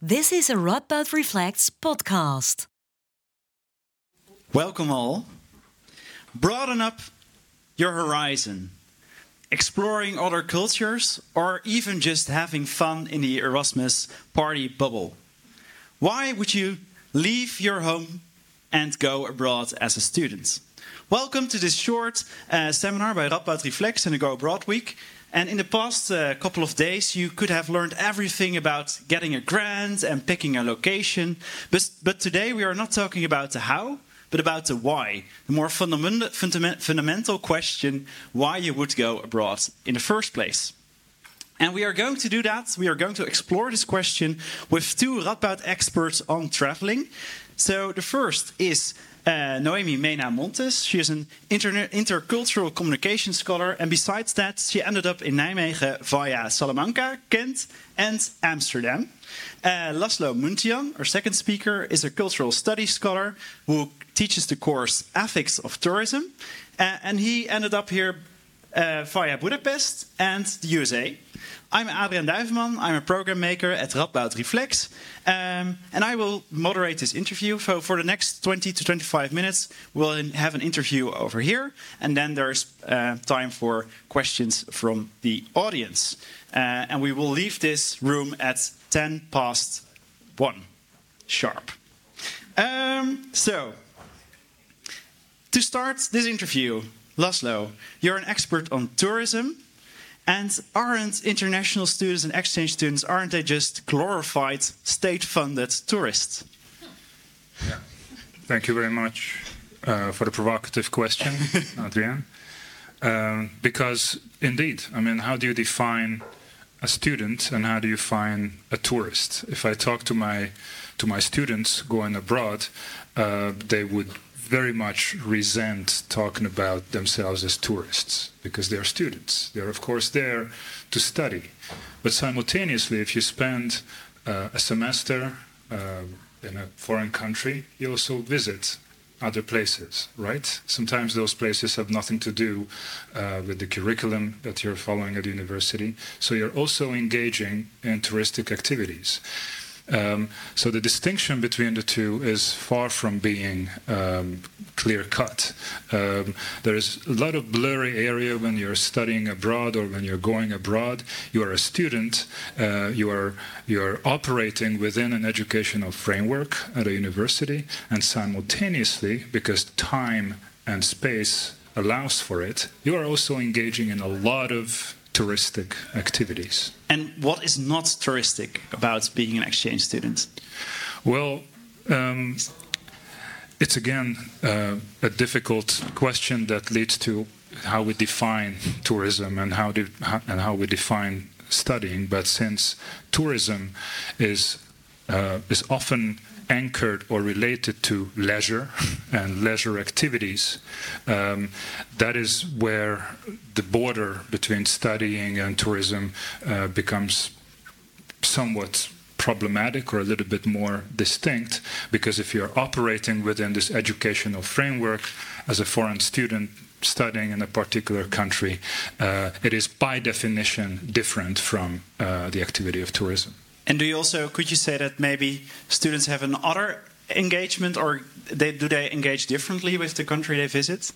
This is a Radboud Reflects podcast. Welcome all. Broaden up your horizon, exploring other cultures, or even just having fun in the Erasmus party bubble. Why would you leave your home and go abroad as a student? Welcome to this short uh, seminar by Radboud Reflects and the Go Abroad Week. And in the past uh, couple of days, you could have learned everything about getting a grant and picking a location. But, but today, we are not talking about the how, but about the why. The more fundament, fundamental question why you would go abroad in the first place. And we are going to do that. We are going to explore this question with two Radboud experts on traveling. So the first is uh, Noemi Mena Montes. She is an inter intercultural communication scholar, and besides that, she ended up in Nijmegen via Salamanca, Kent, and Amsterdam. Uh, Laszlo Muntean, our second speaker, is a cultural studies scholar who teaches the course Ethics of Tourism, uh, and he ended up here uh, via Budapest and the USA. I'm Adrian Duiveman. I'm a program maker at Radboud Reflects. Um, and I will moderate this interview. So for the next 20 to 25 minutes, we'll have an interview over here. And then there's uh, time for questions from the audience. Uh, and we will leave this room at 10 past 1 sharp. Um, so, to start this interview, Laszlo, you're an expert on tourism and aren't international students and exchange students, aren't they just glorified state funded tourists? Yeah. Thank you very much uh, for the provocative question, Adrian. Um, because indeed, I mean, how do you define a student and how do you define a tourist? If I talk to my to my students going abroad, uh, they would very much resent talking about themselves as tourists because they're students. They're, of course, there to study. But simultaneously, if you spend uh, a semester uh, in a foreign country, you also visit other places, right? Sometimes those places have nothing to do uh, with the curriculum that you're following at university. So you're also engaging in touristic activities. Um, so the distinction between the two is far from being um, clear cut. Um, there is a lot of blurry area when you're studying abroad or when you're going abroad. You are a student. Uh, you are you are operating within an educational framework at a university, and simultaneously, because time and space allows for it, you are also engaging in a lot of touristic activities. And what is not touristic about being an exchange student? Well, um, it's again uh, a difficult question that leads to how we define tourism and how, and how we define studying. But since tourism is uh, is often anchored or related to leisure and leisure activities, um, that is where the border between studying and tourism uh, becomes somewhat problematic or a little bit more distinct because if you're operating within this educational framework as a foreign student studying in a particular country, uh, it is by definition different from uh, the activity of tourism. And do you also could you say that maybe students have an other engagement, or they, do they engage differently with the country they visit?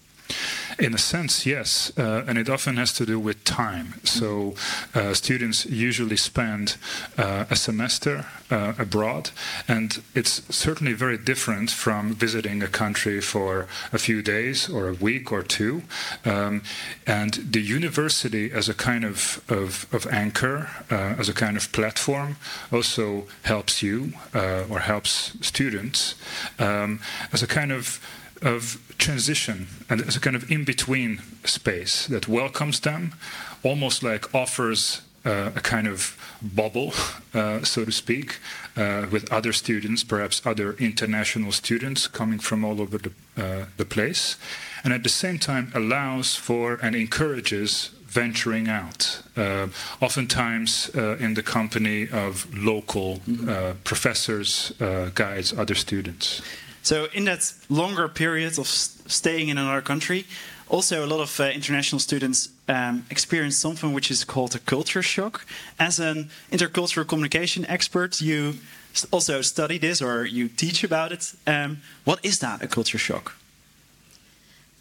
In a sense, yes, uh, and it often has to do with time. So, uh, students usually spend uh, a semester uh, abroad, and it's certainly very different from visiting a country for a few days or a week or two. Um, and the university, as a kind of, of, of anchor, uh, as a kind of platform, also helps you uh, or helps students um, as a kind of of transition and as a kind of in between space that welcomes them, almost like offers uh, a kind of bubble, uh, so to speak, uh, with other students, perhaps other international students coming from all over the, uh, the place, and at the same time allows for and encourages venturing out, uh, oftentimes uh, in the company of local professors, guides, other students. So in that longer period of staying in another country, also a lot of uh, international students um, experience something which is called a culture shock. As an intercultural communication expert, you also study this or you teach about it. Um, what is that, a culture shock?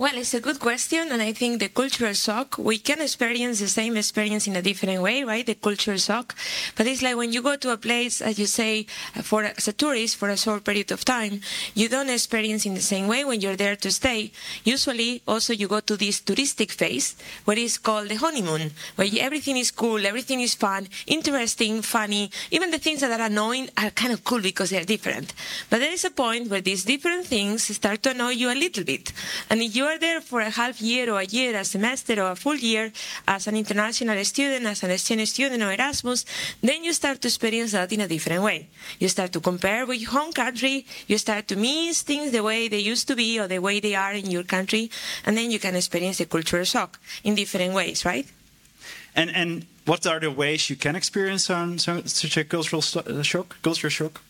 Well, it's a good question, and I think the cultural shock, we can experience the same experience in a different way, right? The cultural shock. But it's like when you go to a place, as you say, for as a tourist for a short period of time, you don't experience in the same way when you're there to stay. Usually, also, you go to this touristic phase, what is called the honeymoon, where everything is cool, everything is fun, interesting, funny. Even the things that are annoying are kind of cool because they're different. But there is a point where these different things start to annoy you a little bit. And you are there for a half year or a year, a semester or a full year as an international student, as an exchange student or Erasmus, then you start to experience that in a different way. You start to compare with your home country, you start to miss things the way they used to be or the way they are in your country, and then you can experience a cultural shock in different ways, right? And and what are the ways you can experience such a cultural shock? Cultural shock.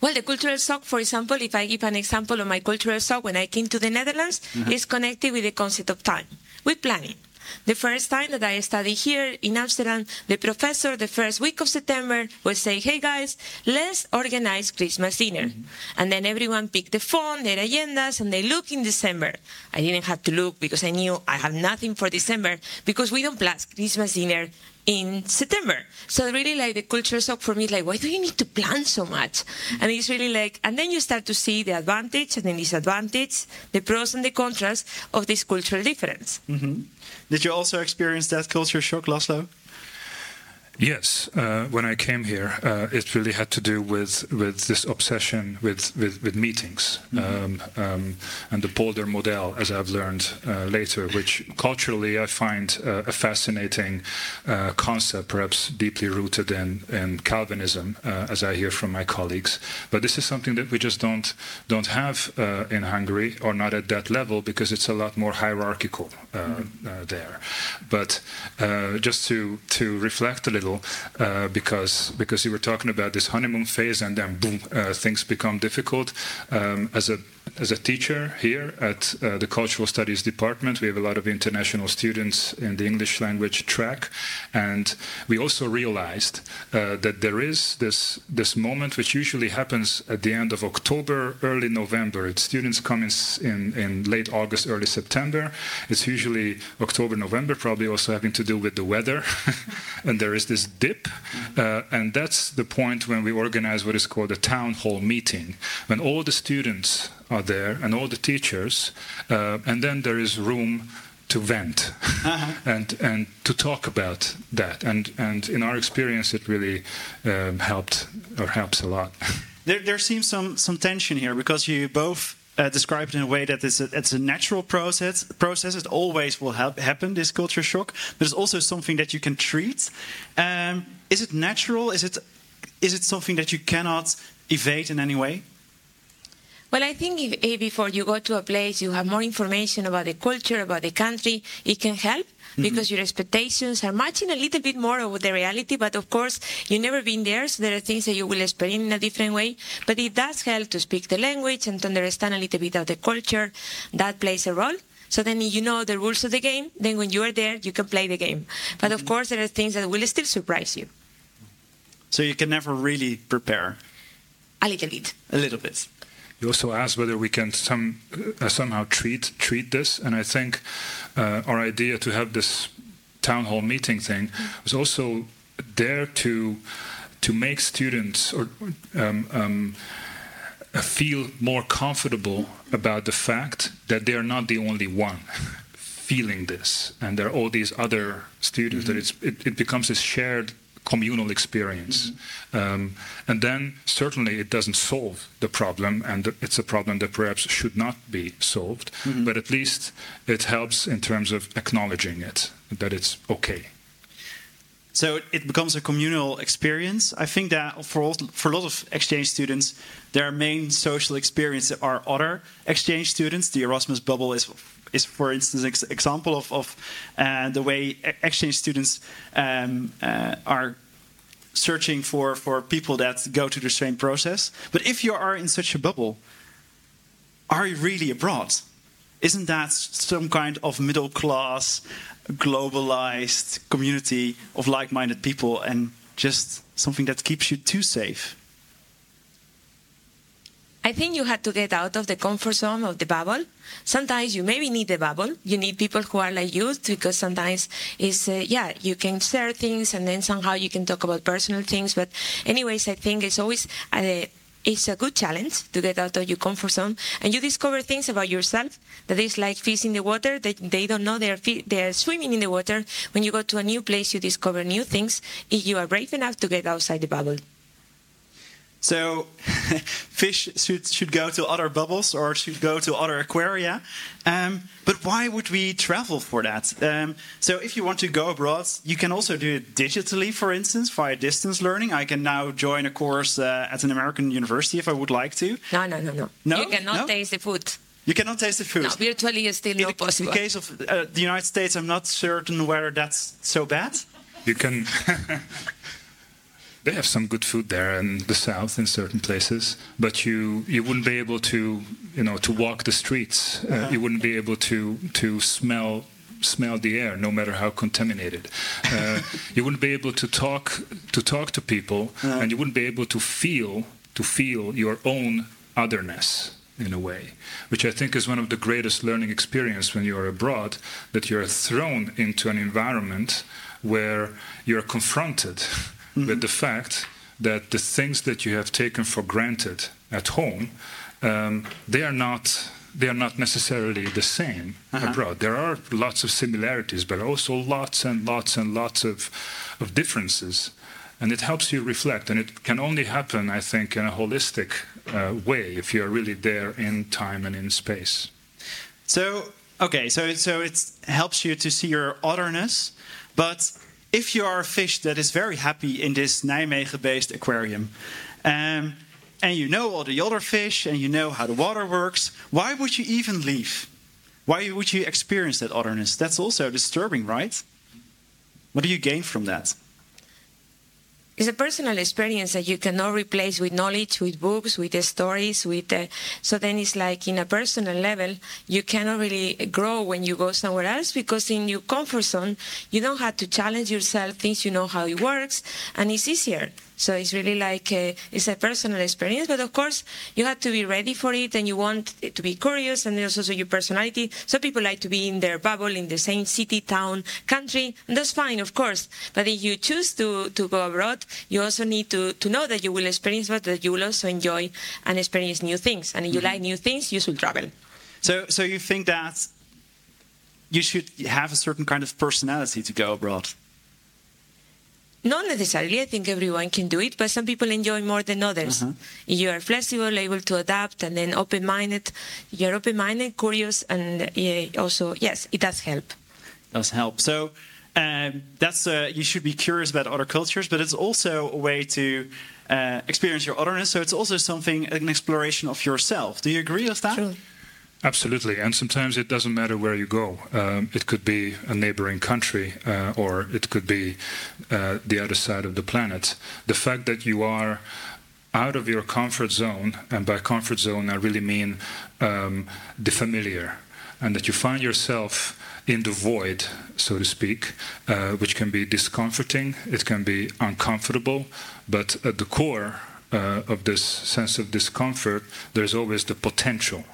Well, the cultural shock, for example, if I give an example of my cultural shock when I came to the Netherlands, mm-hmm. is connected with the concept of time, with planning. The first time that I studied here in Amsterdam, the professor, the first week of September, would say, Hey guys, let's organize Christmas dinner. Mm-hmm. And then everyone picked the phone, their agendas, and they look in December. I didn't have to look because I knew I have nothing for December because we don't plan Christmas dinner in September. So really like the culture shock for me, like, why do you need to plan so much? And it's really like, and then you start to see the advantage and the disadvantage, the pros and the contras of this cultural difference. Mm-hmm. Did you also experience that culture shock, Laszlo? Yes, uh, when I came here, uh, it really had to do with, with this obsession with, with, with meetings mm-hmm. um, um, and the polder model, as I've learned uh, later, which culturally I find uh, a fascinating uh, concept, perhaps deeply rooted in, in Calvinism, uh, as I hear from my colleagues. But this is something that we just don't don't have in Hungary, or not at that level, because it's a lot more hierarchical mm-hmm. there. But just to to reflect a little uh, because because you were talking about this honeymoon phase and then boom, uh, things become difficult. Um, as a as a teacher here at uh, the Cultural Studies Department, we have a lot of international students in the English language track, and we also realized uh, that there is this this moment which usually happens at the end of October, early November. It's students come in, in, in late August, early September. It's usually October, November, probably also having to do with the weather, and there is this dip, uh, and that's the point when we organize what is called a town hall meeting, when all the students are there and all the teachers, uh, and then there is room to vent uh-huh. and and to talk about that. And and in our experience, it really um, helped or helps a lot. There, there seems some some tension here because you both uh, describe it in a way that it's a, it's a natural process. Process it always will help, happen. This culture shock, but it's also something that you can treat. Um, is it natural? Is it is it something that you cannot evade in any way? Well, I think if, if, before you go to a place, you have more information about the culture, about the country, it can help mm-hmm. because your expectations are matching a little bit more of the reality. But of course, you've never been there, so there are things that you will experience in a different way. But it does help to speak the language and to understand a little bit of the culture. That plays a role. So then you know the rules of the game, then when you are there, you can play the game. But of mm-hmm. course, there are things that will still surprise you. So you can never really prepare? A little bit. A little bit. You also asked whether we can some, uh, somehow treat treat this, and I think uh, our idea to have this town hall meeting thing was also there to to make students or um, um, feel more comfortable about the fact that they are not the only one feeling this, and there are all these other students. Mm-hmm. That it's it, it becomes a shared communal experience. Mm-hmm. Um, and then certainly it doesn't solve the problem, and it's a problem that perhaps should not be solved, mm-hmm. but at least it helps in terms of acknowledging it, that it's okay. So it becomes a communal experience. I think that for all, for a lot of exchange students, their main social experience are other exchange students. The Erasmus bubble is is, for instance, an example of, of uh, the way exchange students um, uh, are searching for, for people that go to the same process. But if you are in such a bubble, are you really abroad? Isn't that some kind of middle class, globalized community of like minded people and just something that keeps you too safe? I think you had to get out of the comfort zone of the bubble. Sometimes you maybe need the bubble. You need people who are like you because sometimes it's, uh, yeah, you can share things and then somehow you can talk about personal things. But, anyways, I think it's always uh, it's a good challenge to get out of your comfort zone and you discover things about yourself that is like fish in the water that they don't know they're, they're swimming in the water when you go to a new place you discover new things if you are brave enough to get outside the bubble so, fish should, should go to other bubbles or should go to other aquaria. Um, but why would we travel for that? Um, so, if you want to go abroad, you can also do it digitally, for instance, via distance learning. I can now join a course uh, at an American university if I would like to. No, no, no, no. No? You cannot No? taste the food. You cannot taste the food. No, virtually is still in, not the, possible. in the case of uh, the United States, I'm not certain whether that's so bad. You can. they have some good food there in the south in certain places, but you you wouldn't be able to you know to walk the streets. Uh, you wouldn't be able to to smell smell the air, no matter how contaminated. Uh, you wouldn't be able to talk to talk to people, and you wouldn't be able to feel to feel your own otherness in a way, which I think is one of the greatest learning experience when you're abroad, that you're thrown into an environment where you're confronted with the fact that the things that you have taken for granted at home, um, they are not they are not necessarily the same abroad. There are lots of similarities, but also lots and lots and lots of of differences. And it helps you reflect, and it can only happen, I think, in a holistic uh, way if you're really there in time and in space. So, okay, so so it helps you to see your otherness, but if you are a fish that is very happy in this Nijmegen-based aquarium, um, and you know all the other fish and you know how the water works, why would you even leave? Why would you experience that otherness? That's also disturbing, right? What do you gain from that? It's a personal experience that you cannot replace with knowledge, with books, with the stories, with uh, so then it's like in a personal level you cannot really grow when you go somewhere else because in your comfort zone you don't have to challenge yourself things you know how it works and it's easier. So it's really like a, it's a personal experience, but of course you have to be ready for it, and you want to be curious, and there's also your personality. Some people like to be in their bubble in the same city, town, country, and that's fine, of course. But if you choose to, to go abroad, you also need to, to know that you will experience, but that you will also enjoy and experience new things. And if you mm-hmm. like new things, you should travel. So, so you think that you should have a certain kind of personality to go abroad? Not necessarily. I think everyone can do it, but some people enjoy more than others. If you are flexible, able to adapt, and then open-minded. You're open-minded, curious, and uh, also yes, it does help. does help. So um, that's uh, you should be curious about other cultures, but it's also a way to uh, experience your otherness. So it's also something an exploration of yourself. Do you agree with that? True. Absolutely, and sometimes it doesn't matter where you go. Um, it could be a neighboring country, uh, or it could be uh, the other side of the planet. The fact that you are out of your comfort zone, and by comfort zone I really mean um, the familiar, and that you find yourself in the void, so to speak, uh, which can be discomforting, it can be uncomfortable, but at the core uh, of this sense of discomfort, there's always the potential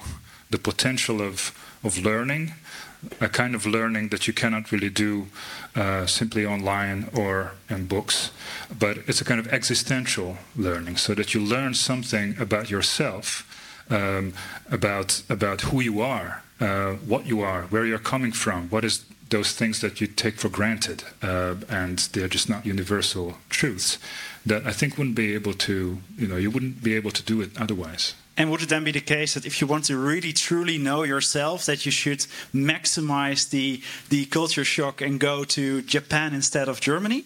the potential of, of learning, a kind of learning that you cannot really do uh, simply online or in books, but it's a kind of existential learning, so that you learn something about yourself, um, about about who you are, uh, what you are, where you're coming from, what is those things that you take for granted, uh, and they're just not universal truths that I think wouldn't be able to, you know, you wouldn't be able to do it otherwise. And would it then be the case that if you want to really truly know yourself, that you should maximize the the culture shock and go to Japan instead of Germany?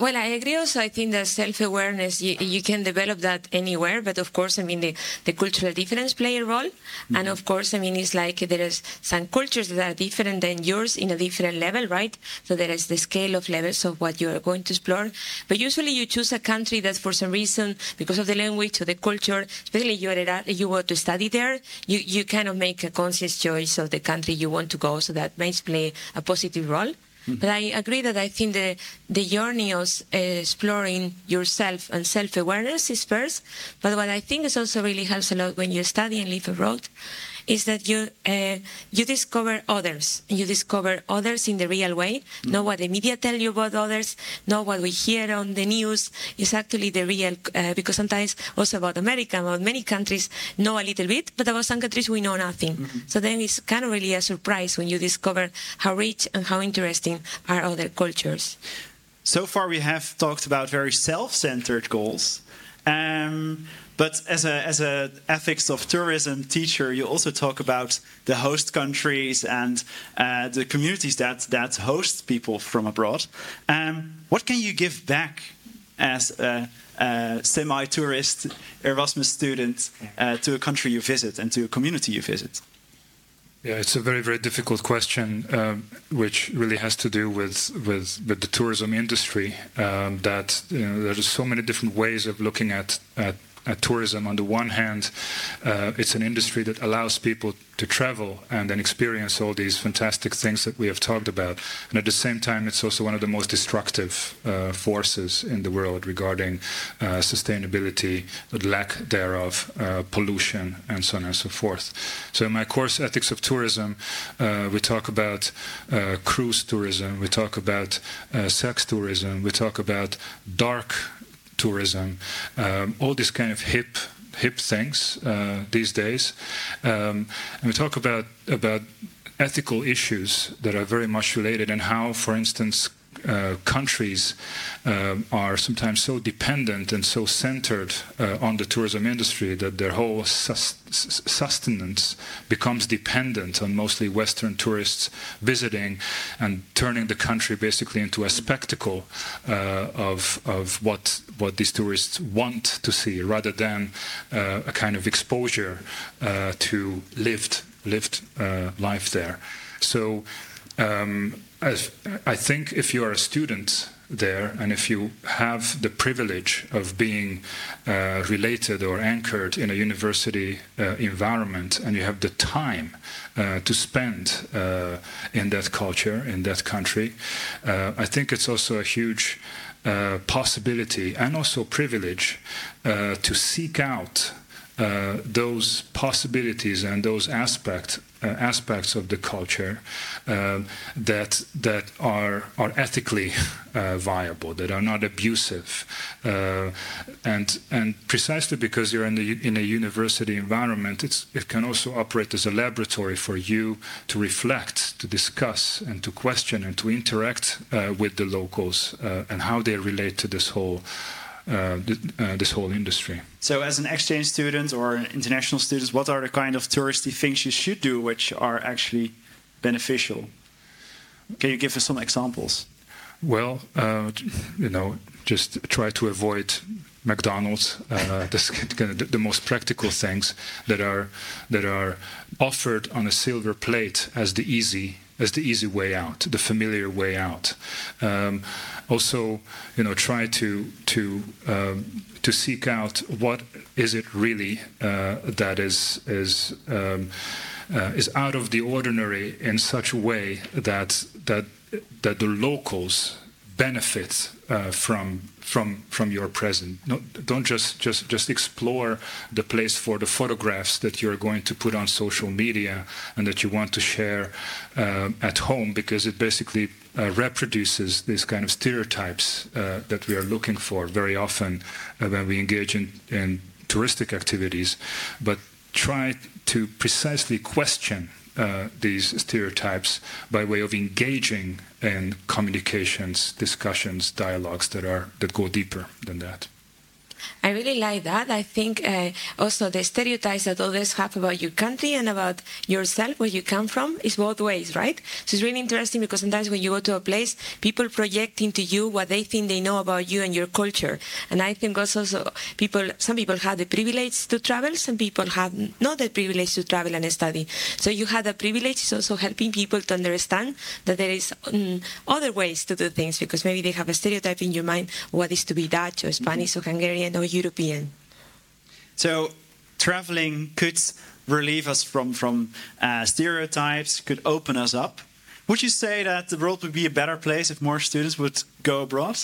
Well, I agree also. I think that self awareness, you, you can develop that anywhere. But of course, I mean, the, the cultural difference play a role. And mm-hmm. of course, I mean, it's like there is some cultures that are different than yours in a different level, right? So there is the scale of levels of what you are going to explore. But usually you choose a country that for some reason, because of the language or the culture, especially you are you want to study there, you, you kind of make a conscious choice of the country you want to go. So that may play a positive role. But I agree that I think the the journey of uh, exploring yourself and self awareness is first. But what I think is also really helps a lot when you study and live abroad is that you uh, you discover others. You discover others in the real way. Mm. Not what the media tell you about others. Not what we hear on the news. Is actually the real. Uh, because sometimes also about America, about many countries, know a little bit, but about some countries we know nothing. Mm-hmm. So then it's kind of really a surprise when you discover how rich and how interesting are other cultures. So far, we have talked about very self-centered goals. Um, but as a as a ethics of tourism teacher, you also talk about the host countries and uh, the communities that that host people from abroad. Um, what can you give back as a, a semi-tourist Erasmus student uh, to a country you visit and to a community you visit? Yeah, it's a very, very difficult question, um, which really has to do with with, with the tourism industry. Um, that you know, there's so many different ways of looking at at uh, tourism. On the one hand, uh, it's an industry that allows people to travel and then experience all these fantastic things that we have talked about. And at the same time, it's also one of the most destructive uh, forces in the world regarding uh, sustainability, the lack thereof, uh, pollution, and so on and so forth. So, in my course, Ethics of Tourism, uh, we talk about cruise tourism, we talk about sex tourism, we talk about dark tourism, um, all these kind of hip hip things uh, these days. Um, and we talk about about ethical issues that are very much related and how, for instance, uh, countries uh, are sometimes so dependent and so centered uh, on the tourism industry that their whole sus sustenance becomes dependent on mostly Western tourists visiting and turning the country basically into a spectacle uh, of, of what, what these tourists want to see rather than uh, a kind of exposure to lived, lived life there. So um, I think if you are a student there and if you have the privilege of being uh, related or anchored in a university uh, environment and you have the time uh, to spend uh, in that culture, in that country, uh, I think it's also a huge uh, possibility and also privilege to seek out uh, those possibilities and those aspects uh, aspects of the culture um, that that are are ethically uh, viable, that are not abusive, uh, and and precisely because you're in the in a university environment, it can also operate as a laboratory for you to reflect, to discuss, and to question and to interact uh, with the locals uh, and how they relate to this whole. Uh, uh, this whole industry. So, as an exchange student or an international student, what are the kind of touristy things you should do which are actually beneficial? Can you give us some examples? Well, uh, you know, just try to avoid McDonald's, uh, the, the, most practical things that are that are offered on a silver plate as the easy as the easy way out, the familiar way out. Um, also, you know, try to to um, to seek out what is it really uh, that is is um, uh, is out of the ordinary in such a way that that that the locals benefit uh, from from from your present. No, don't just just just explore the place for the photographs that you're going to put on social media and that you want to share uh, at home because it basically uh, reproduces these kind of stereotypes uh, that we are looking for very often uh, when we engage in, in touristic activities. But try to precisely question uh, these stereotypes by way of engaging in communications, discussions, dialogues that are that go deeper than that. I really like that. I think uh, also the stereotypes that others have about your country and about yourself, where you come from, is both ways, right? So it's really interesting because sometimes when you go to a place, people project into you what they think they know about you and your culture. And I think also so people, some people have the privilege to travel, some people have not the privilege to travel and study. So you have the privilege is also helping people to understand that there is um, other ways to do things because maybe they have a stereotype in your mind what is to be Dutch or Spanish or Hungarian or European. So traveling could relieve us from from uh, stereotypes, could open us up. Would you say that the world would be a better place if more students would go abroad?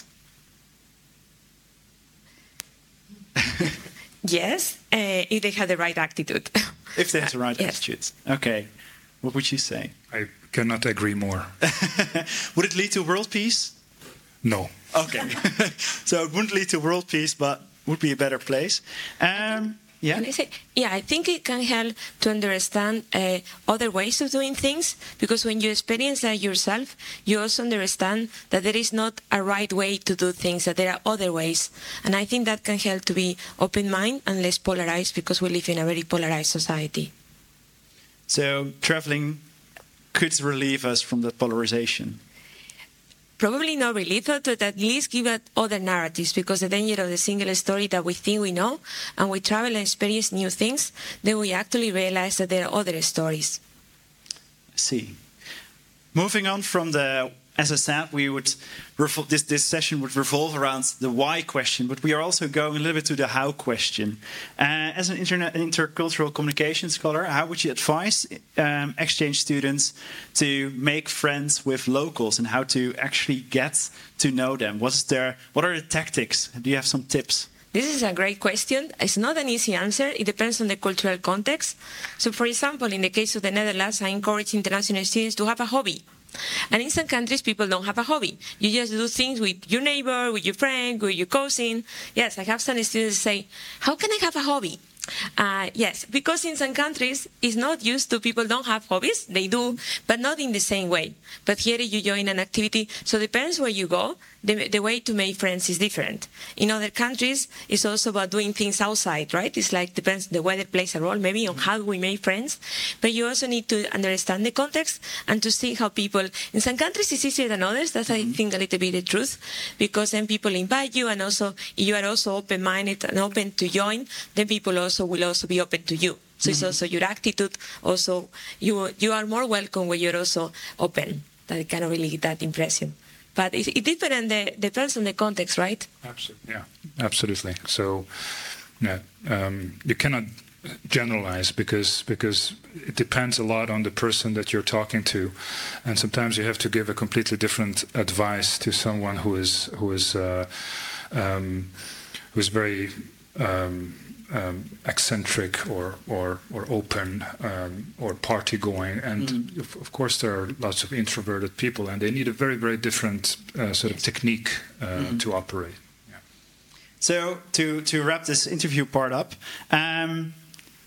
Yes, uh, if they have the right attitude. If they have the right Yes. attitudes. Okay. What would you say? I cannot agree more. would it lead to world peace? No. Okay. so it wouldn't lead to world peace, but would be a better place. Um, yeah. Say, yeah, I think it can help to understand uh, other ways of doing things because when you experience that yourself, you also understand that there is not a right way to do things, that there are other ways. And I think that can help to be open minded and less polarized because we live in a very polarized society. So traveling could relieve us from that polarization. Probably not it, but at least give it other narratives because the danger of the single story that we think we know and we travel and experience new things, then we actually realize that there are other stories. I see. Moving on from the, as I said, we would this this session would revolve around the why question, but we are also going a little bit to the how question. Uh, as an internet intercultural communication scholar, how would you advise um, exchange students to make friends with locals and how to actually get to know them? What's their what are the tactics? Do you have some tips? This is a great question. It's not an easy answer. It depends on the cultural context. So, for example, in the case of the Netherlands, I encourage international students to have a hobby. And in some countries, people don't have a hobby. You just do things with your neighbor, with your friend, with your cousin. Yes, I have some students say, How can I have a hobby? Uh, yes, because in some countries it's not used to people don't have hobbies. They do, but not in the same way. But here you join an activity, so depends where you go. The, the way to make friends is different. In other countries, it's also about doing things outside, right? It's like depends the weather plays a role maybe on how we make friends, but you also need to understand the context and to see how people. In some countries it's easier than others. That's I think a little bit the truth, because then people invite you, and also you are also open-minded and open to join, then people also will also be open to you. So it's also your attitude. Also, you you are more welcome when you're also open. That kind of really get that impression. But it, it depends, the, depends on the context, right? Absolutely. Yeah, absolutely. So, yeah, um, you cannot generalize because because it depends a lot on the person that you're talking to, and sometimes you have to give a completely different advice to someone who is who is uh, um, who is very. Um, um, eccentric or or or open um, or party going, and Mm. of, of course there are lots of introverted people, and they need a very very different uh, sort of technique uh, Mm-hmm. to operate. Yeah. So to to wrap this interview part up, um,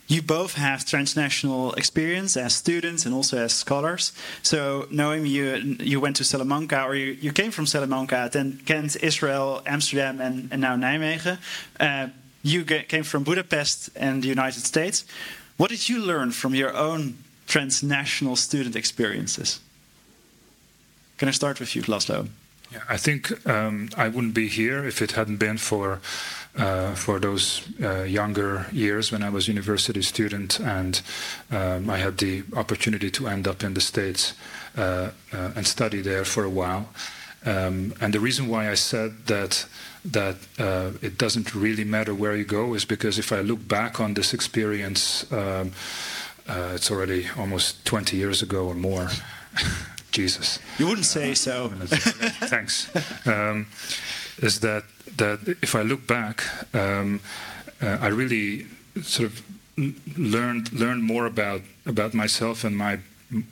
you both have transnational experience as students and also as scholars. So Noemi, you you went to Salamanca, or you, you came from Salamanca, then Kent, Israel, Amsterdam, and, and now Nijmegen. Uh, you came from Budapest and the United States. What did you learn from your own transnational student experiences? Can I start with you, Laszlo? Yeah, I think um, I wouldn't be here if it hadn't been for uh, for those uh, younger years when I was university student and um, I had the opportunity to end up in the States uh, uh, and study there for a while. Um, and the reason why I said that that uh, it doesn't really matter where you go is because if I look back on this experience, um, uh, it's already almost 20 years ago or more. Jesus. You wouldn't say so. Thanks. Um, is that that if I look back, um, uh, I really sort of learned learned more about about myself and my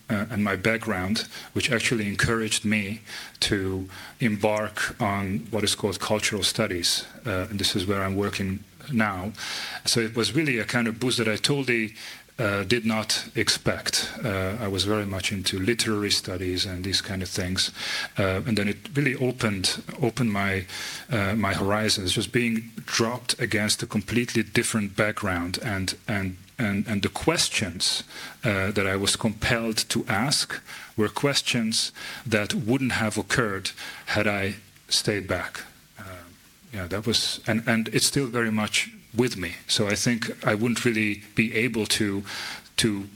uh, and my background, which actually encouraged me to embark on what is called cultural studies, uh, and this is where I'm working now. So it was really a kind of boost that I told uh, did not expect. Uh, I was very much into literary studies and these kind of things, uh, and then it really opened opened my uh, my horizons. Just being dropped against a completely different background and and. And, and the questions uh, that I was compelled to ask were questions that wouldn't have occurred had I stayed back. Uh, yeah, that was, and, and it's still very much with me. So I think I wouldn't really be able to to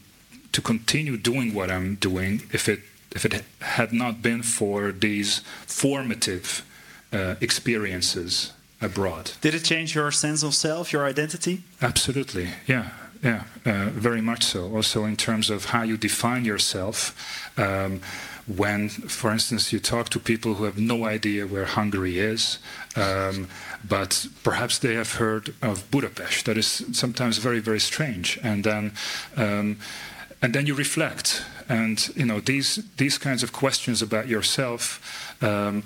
to continue doing what I'm doing if it if it had not been for these formative uh, experiences abroad. Did it change your sense of self, your identity? Absolutely, yeah, yeah, uh, very much so. Also in terms of how you define yourself. Um, when, for instance, you talk to people who have no idea where Hungary is, um, but perhaps they have heard of Budapest. That is sometimes very, very strange. And then, um, and then you reflect, and you know these these kinds of questions about yourself. Um,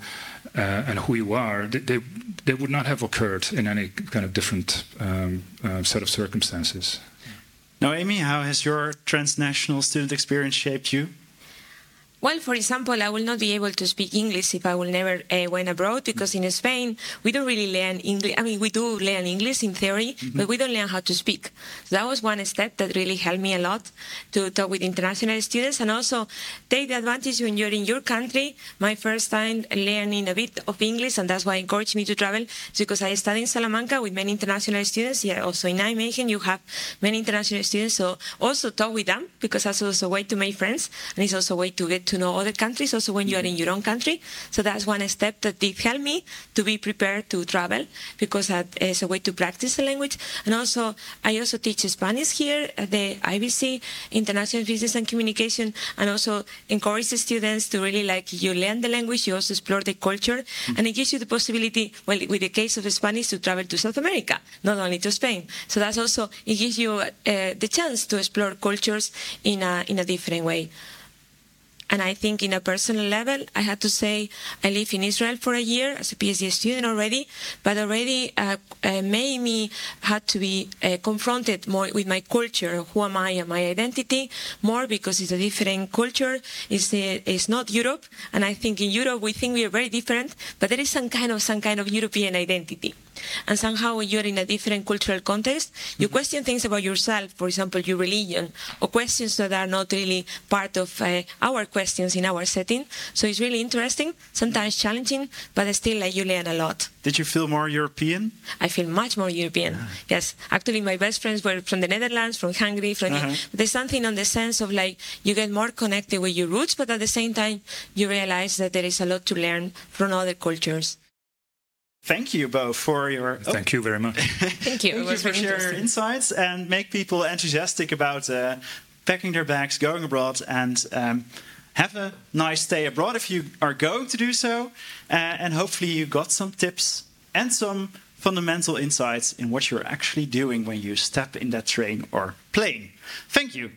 uh, and who you are, they, they would not have occurred in any kind of different um, uh, set of circumstances. Noemi, how has your transnational student experience shaped you? Well, for example, I will not be able to speak English if I will never uh, went abroad because in Spain we don't really learn English. I mean, we do learn English in theory, mm-hmm. but we don't learn how to speak. So that was one step that really helped me a lot to talk with international students and also take the advantage when you're in your country. My first time learning a bit of English, and that's why encouraged me to travel, because I studied in Salamanca with many international students. Yeah, also in Nijmegen you have many international students, so also talk with them because that's also a way to make friends and it's also a way to get to to know other countries also when you are in your own country. So that's one step that did help me to be prepared to travel because that is a way to practice the language. And also, I also teach Spanish here at the IBC, International Business and Communication, and also encourage the students to really like you learn the language, you also explore the culture, mm-hmm. and it gives you the possibility, well, with the case of Spanish, to travel to South America, not only to Spain. So that's also, it gives you uh, the chance to explore cultures in a, in a different way. And I think in a personal level, I had to say I live in Israel for a year as a PhD student already, but already uh, uh, made me had to be uh, confronted more with my culture. Who am I and my identity more because it's a different culture. It's, uh, it's not Europe. And I think in Europe, we think we are very different, but there is some kind of, some kind of European identity and somehow when you're in a different cultural context, you mm-hmm. question things about yourself, for example, your religion, or questions that are not really part of uh, our questions in our setting. So it's really interesting, sometimes challenging, but still like, you learn a lot. Did you feel more European? I feel much more European. Ah. Yes, actually, my best friends were from the Netherlands, from Hungary. From uh-huh. there's something on the sense of like you get more connected with your roots, but at the same time, you realize that there is a lot to learn from other cultures. Thank you both for your. Oh. Thank you very much. Thank you. Thank you for sharing your insights and make people enthusiastic about uh, packing their bags, going abroad, and um, have a nice stay abroad if you are going to do so. Uh, and hopefully, you got some tips and some fundamental insights in what you're actually doing when you step in that train or plane. Thank you.